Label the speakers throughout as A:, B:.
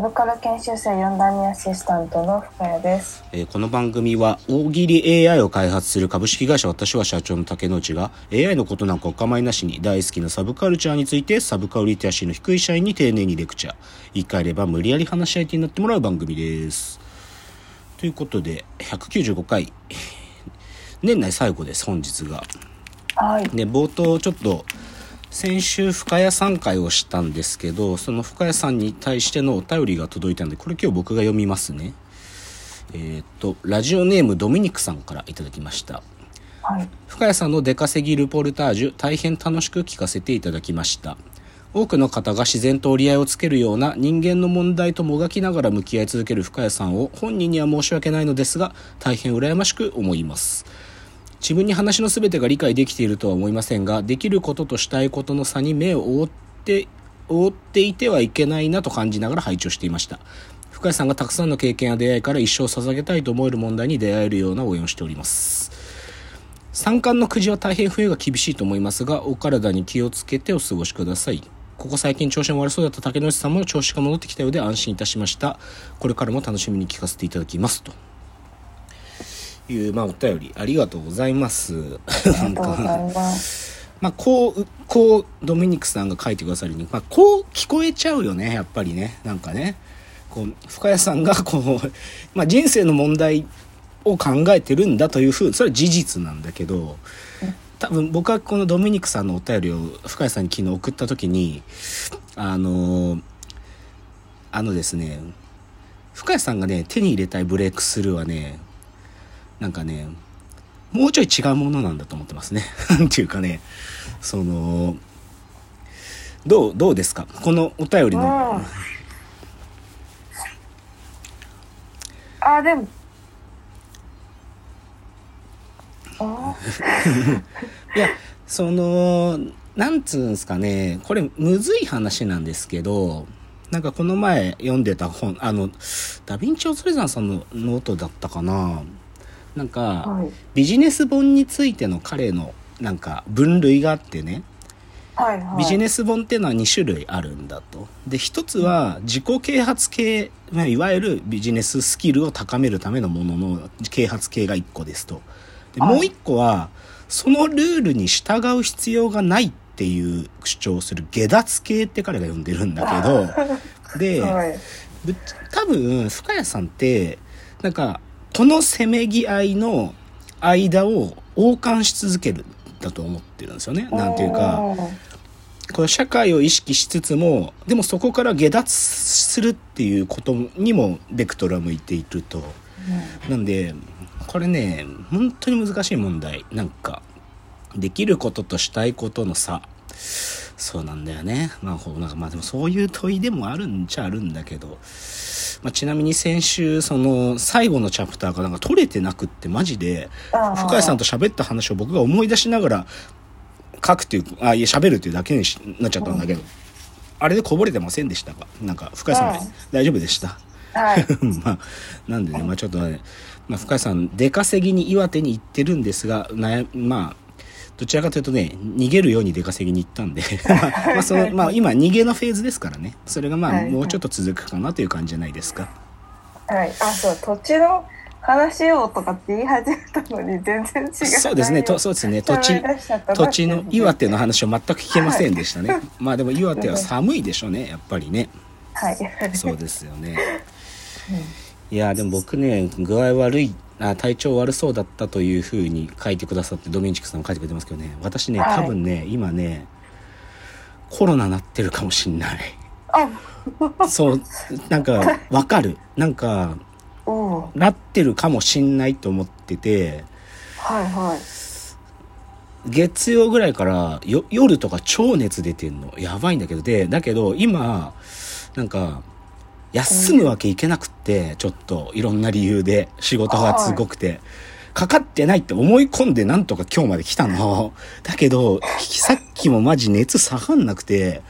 A: サブカル研修生4代目アシスタントの深谷です。
B: えーこの番組は大喜利 AI を開発する株式会社私は社長の竹之内が AI のことなんかお構いなしに大好きなサブカルチャーについてサブカルリテラシーの低い社員に丁寧にレクチャー言い換えれば無理やり話し相手になってもらう番組ですということで195回年内最後です本日が
A: はい。
B: で冒頭ちょっと先週深谷さん会をしたんですけどその深谷さんに対してのお便りが届いたのでこれ今日僕が読みますね。えーっとラジオネームドミニクさんからいただきました。
A: はい。
B: 深谷さんの出稼ぎルポルタージュ大変楽しく聞かせていただきました。多くの方が自然と折り合いをつけるような人間の問題ともがきながら向き合い続ける深谷さんを本人には申し訳ないのですが大変羨ましく思います自分に話の全てが理解できているとは思いませんができることとしたいことの差に目を覆って覆っていてはいけないなと感じながら拝聴していました。深谷さんがたくさんの経験や出会いから一生捧げたいと思える問題に出会えるような応援をしております。三冠のくじは大変冬が厳しいと思いますがお体に気をつけてお過ごしください。ここ最近調子が悪そうだった竹野内さんも調子が戻ってきたようで安心いたしました。これからも楽しみに聞かせていただきますと。いう、まあ、お便りありがとうございます
A: ありがとうございます。
B: まあ、こう、こう、ドミニクさんが書いてくださるに、まあ、こう聞こえちゃうよね、やっぱりね。なんかね。こう、深谷さんが、こう、まあ、人生の問題を考えてるんだというふう、それは事実なんだけど、多分僕はこのドミニクさんのお便りを深谷さんに昨日送った時に、あの、あのですね、深谷さんがね、手に入れたいブレイクスルーはね、なんかね、もうちょい違うものなんだと思ってますね。なんていうかね、その、どう、どうですか？このお便り
A: うん。
B: の、
A: あ、でも。あ？
B: いや、その、なんつうんすかね、これむずい話なんですけど、なんかこの前読んでた本、あの、ダ・ヴィンチ・恐山さんのノートだったかななんか、
A: はい。
B: ビジネス本についての彼のなんか分類があってね、
A: はい。はい。
B: ビジネス本っていうのは2種類あるんだと。で、一つは自己啓発系、まあいわゆるビジネススキルを高めるためのものの啓発系が1個ですと。で、
A: はい
B: もう1個は、そのルールに従う必要がないっていう主張をする下脱系って彼が呼んでるんだけど、で、
A: はい。
B: 多分深谷さんってなんかこのせめぎ合いの間を横貫し続けるんだと思ってるんですよね。なんていうか
A: うん
B: この社会を意識しつつもでもそこから下脱するっていうことにもベクトルは向いていると。なんでこれね本当に難しい問題。なんかできることとしたいことの差。そうなんだよね。まあこうなんかまあでもそういう問いでもあるんちゃあるんだけど、まあ、ちなみに先週その最後のチャプターがなんか取れてなくってマジで深谷さんと喋った話を僕が思い出しながら書くっていうあいや喋るっていうだけにしなっちゃったんだけど、あれでこぼれてませんでしたか？なんか深谷さん、
A: うん
B: 大丈夫でした？
A: はい。
B: まあ、なんでね、まあちょっとね、まあ深井さん、出稼ぎに岩手に行ってるんですが、悩まあ、どちらかというとね、逃げるように出稼ぎに行ったんで、まあ、まあその、まあ今逃げのフェーズですからね、それがまあ
A: はい
B: もうちょっと続くかなという感じじゃないですか。
A: はい。あ、そう、土地の話をとかって言い始めたのに、全然違う。
B: そうですね、とそうですね、土地土地の岩手の話を全く聞けませんでしたね。まあでも岩手は寒いでしょうね、やっぱりね。
A: はい。
B: そうですよね。いやでも僕ね具合悪いあ体調悪そうだったというふうに書いてくださってドミニチクさんも書いてくれてますけどね。私ね
A: はい。
B: 多分ね、今ねコロナなってるかもしんない。
A: あ、
B: そうなんかわかる。なんかなってるかもしんないと思ってて。
A: はいはい。
B: 月曜ぐらいからよ夜とか超熱出てんの。やばいんだけど。でだけど今なんか休むわけいけなくってちょっといろんな理由で仕事がすごくて、かかってないって思い込んでなんとか今日まで来たの。だけど、さっきもマジ熱下がんなくて、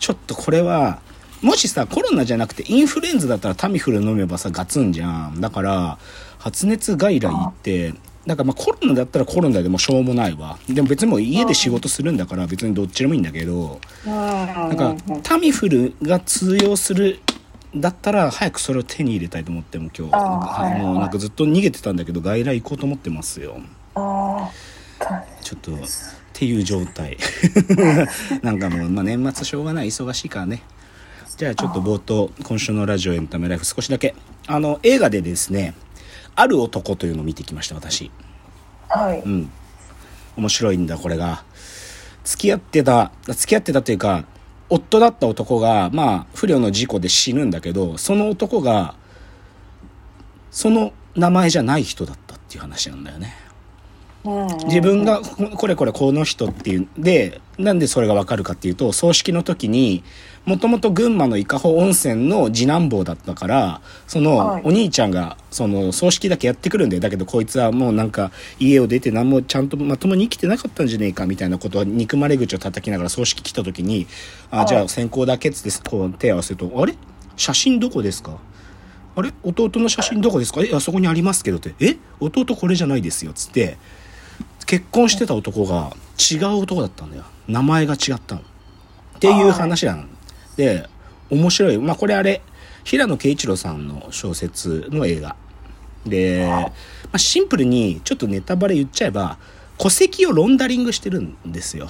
B: ちょっとこれは、もしさ、コロナじゃなくてインフルエンザだったらタミフル飲めばさ、ガツンじゃん。だから、発熱外来行って、だからまあコロナだったらコロナでもしょうもないわ。でも別にもう家で仕事するんだから別にどっちでもいいんだけど、
A: うん。
B: なんかタミフルが通用するだったら早くそれを手に入れたいと思っても今日なんか
A: はいはい。
B: もうなんかずっと逃げてたんだけど外来行こうと思ってますよ。
A: ああ。
B: ちょっとっていう状態。なんかもう、まあ、年末しょうがない忙しいからね。じゃあちょっと冒頭今週のラジオエンタメライフ少しだけ。あの映画でですね「ある男」というのを見てきました私。
A: はい。
B: うん。面白いんだこれが。付き合ってた付き合ってたというか夫だった男がまあ不慮の事故で死ぬんだけどその男がその名前じゃない人だったっていう話なんだよね。自分がここれこれこの人っていうでなんでそれがわかるかっていうと葬式の時にもともと群馬の伊香保温泉の次男坊だったからその
A: はい。
B: お兄ちゃんがその葬式だけやってくるんだよ。だけどこいつはもうなんか家を出て何もちゃんとまともに生きてなかったんじゃねえかみたいなことは憎まれ口を叩きながら葬式来た時に「あじゃあ先行だけ」っつってこう手を合わせると「あれ？写真どこですか?」あれ？弟の写真どこですか？え、あそこにありますけどって。え？弟これじゃないですよ。つって、結婚してた男が違う男だったんだよ。名前が違ったの。っていう話なの。で、面白い。まあこれあれ、平野啓一郎さんの小説の映画。で、まあ、シンプルにちょっとネタバレ言っちゃえば、戸籍をロンダリングしてるんですよ。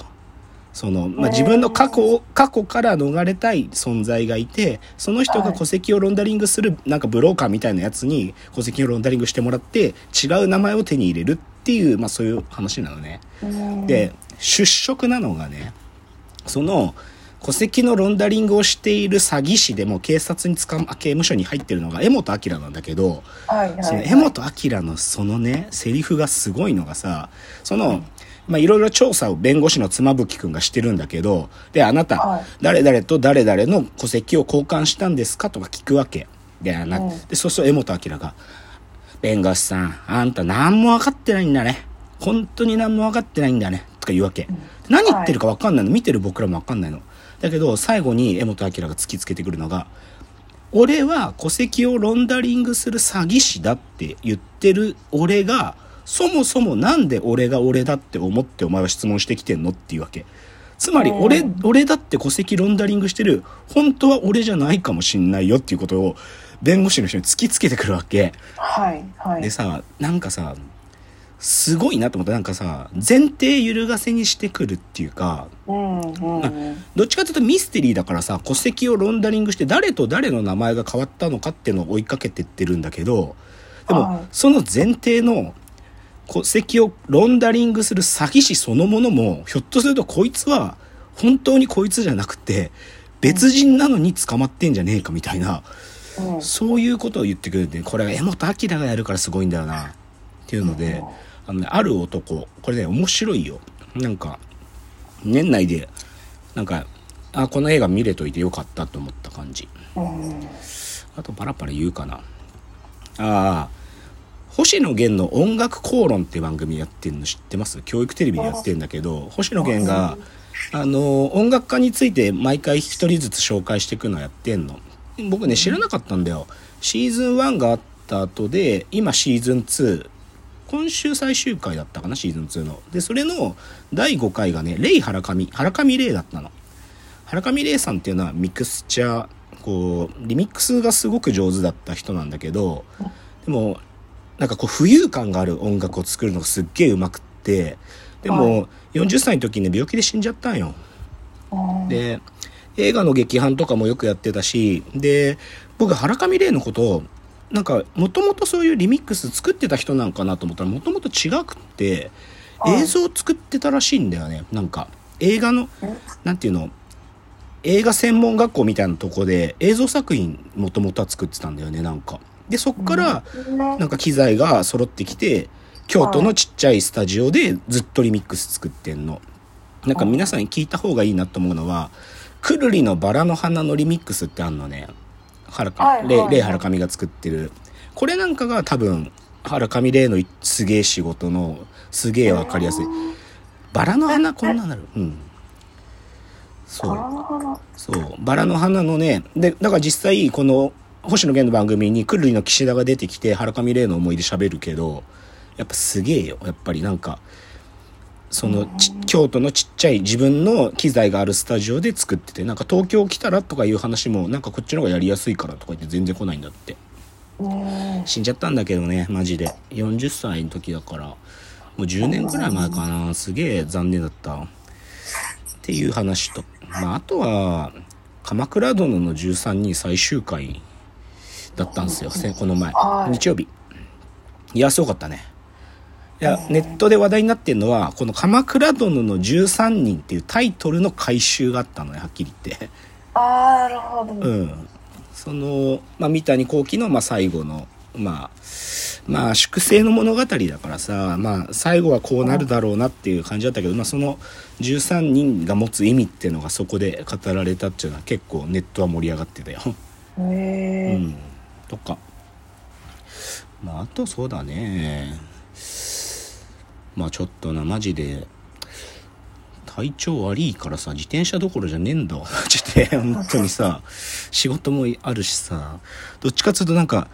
B: その、まあ、自分の過去を、過去から逃れたい存在がいて、その人が戸籍をロンダリングする、なんかブローカーみたいなやつに戸籍をロンダリングしてもらって、違う名前を手に入れるっていう、まあそういう話なのね。
A: うん、
B: で、出色なのがね、その、戸籍のロンダリングをしている詐欺師でも警察に捕ま、刑務所に入ってるのが江本明なんだけど、
A: はいはい、
B: その江本明のそのね、セリフがすごいのがさ、その、まあ、いろいろ調査を弁護士の妻夫木くんがしてるんだけど、で、あなた、
A: はい。
B: 誰々と誰々の戸籍を交換したんですかとか聞くわけ。で、あな、
A: うん。
B: で、そうすると江本明が、弁護士さん、あんた何も分かってないんだね。本当に何も分かってないんだね。とか言うわけ。何言ってるか分かんないの。見てる僕らも分かんないの。だけど、最後に江本明が突きつけてくるのが、俺は戸籍をロンダリングする詐欺師だって言ってる俺が、そもそもなんで俺が俺だって思ってお前は質問してきてんのっていうわけ。つまり俺、俺だって戸籍ロンダリングしてる、本当は俺じゃないかもしんないよっていうことを弁護士の人に突きつけてくるわけ。
A: はいはい。
B: でさ、なんかさ、すごいなと思った。なんかさ、前提揺るがせにしてくるっていうか、
A: うんうんうん。
B: どっちかというとミステリーだからさ戸籍をロンダリングして誰と誰の名前が変わったのかっていうのを追いかけてってるんだけどでも、
A: はい
B: その前提の戸籍をロンダリングする詐欺師そのものもひょっとするとこいつは本当にこいつじゃなくて別人なのに捕まってんじゃねえかみたいな、
A: うん。
B: そういうことを言ってくるんでこれは江本明がやるからすごいんだよなっていうので、あのね、ある男これね面白いよ。なんか年内でなんかあこの映画見れといてよかったと思った感じ。
A: うん。
B: あとパラパラ言うかな。ああ星野源の音楽口論って番組やってるの知ってます？教育テレビでやってるんだけど星野源があの音楽家について毎回一人ずつ紹介していくのやってんの僕ね知らなかったんだよ。シーズン1があった後で今シーズン2今週最終回だったかなシーズン2の。でそれの第5回がねレイ・ハラカミ。ハラカミレイだったの。原上玲さんっていうのはミクスチャーこうリミックスがすごく上手だった人なんだけどでもなんかこう浮遊感がある音楽を作るのがすっげえうまくってでも、
A: は
B: 40歳の時に病気で死んじゃったんよ。
A: うん
B: で映画の劇伴とかもよくやってたしで僕原上玲のことをなんかもともとそういうリミックス作ってた人なんかなと思ったらもともと違くって
A: はい。
B: 映像を作ってたらしいんだよね。なんか映画のなんていうの？映画専門学校みたいなとこで映像作品もともとは作ってたんだよねなんか。でそっからなんか機材が揃ってきて京都のちっちゃいスタジオでずっとリミックス作ってんの。なんか皆さんに聞いた方がいいなと思うのはくるりのバラの花のリミックスってあんのね。はらか
A: はいはいはい。
B: レイレイハラカミが作ってる。これなんかが多分原上玲のすげえ仕事のすげえわかりやすい。バラの花こんなになる。うん。そう。そう。バラの花のねでだから実際この星野源の番組にくるりの岸田が出てきて原上玲の思い出喋るけどやっぱすげえよ。やっぱりなんかそのち京都のちっちゃい自分の機材があるスタジオで作っててなんか東京来たらとかいう話もなんかこっちの方がやりやすいからとか言って全然来ないんだって。
A: うん。
B: 死んじゃったんだけどねマジで。40歳の時だからもう10年くらい前かな。すげえ残念だった。っていう話と。まああとは「鎌倉殿の13人」最終回だったんですよせこの前。
A: はい。
B: 日曜日。いやすごかったねいやネットで話題になってるのはこの「鎌倉殿の13人」っていうタイトルの回収があったのねはっきり言って
A: ああ、なるほど。
B: うん、その、まあ、三谷幸喜の、まあ、最後の、まあ、まあ、粛清の物語だからさ、まあ、最後はこうなるだろうなっていう感じだったけど、まあ、その13人が持つ意味っていうのがそこで語られたっていうのは結構ネットは盛り上がってたよ。
A: へ
B: う
A: え。
B: ん。とか。まあ、あとそうだね。まあ、ちょっとな、マジで、体調悪いからさ、自転車どころじゃねえんだわ。マジで、本当にさ、仕事もあるしさ、どっちかっていうとなんか、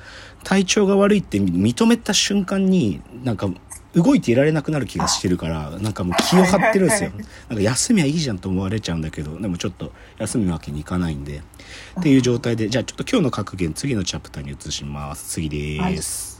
B: 体調が悪いって認めた瞬間に、なんか、動いていられなくなる気がしてるから、なんかもう気を張ってるんですよ。なんか休みはいいじゃんと思われちゃうんだけど、でもちょっと休むわけにいかないんで、っていう状態で、じゃあちょっと今日の格言、次のチャプターに移します。次です。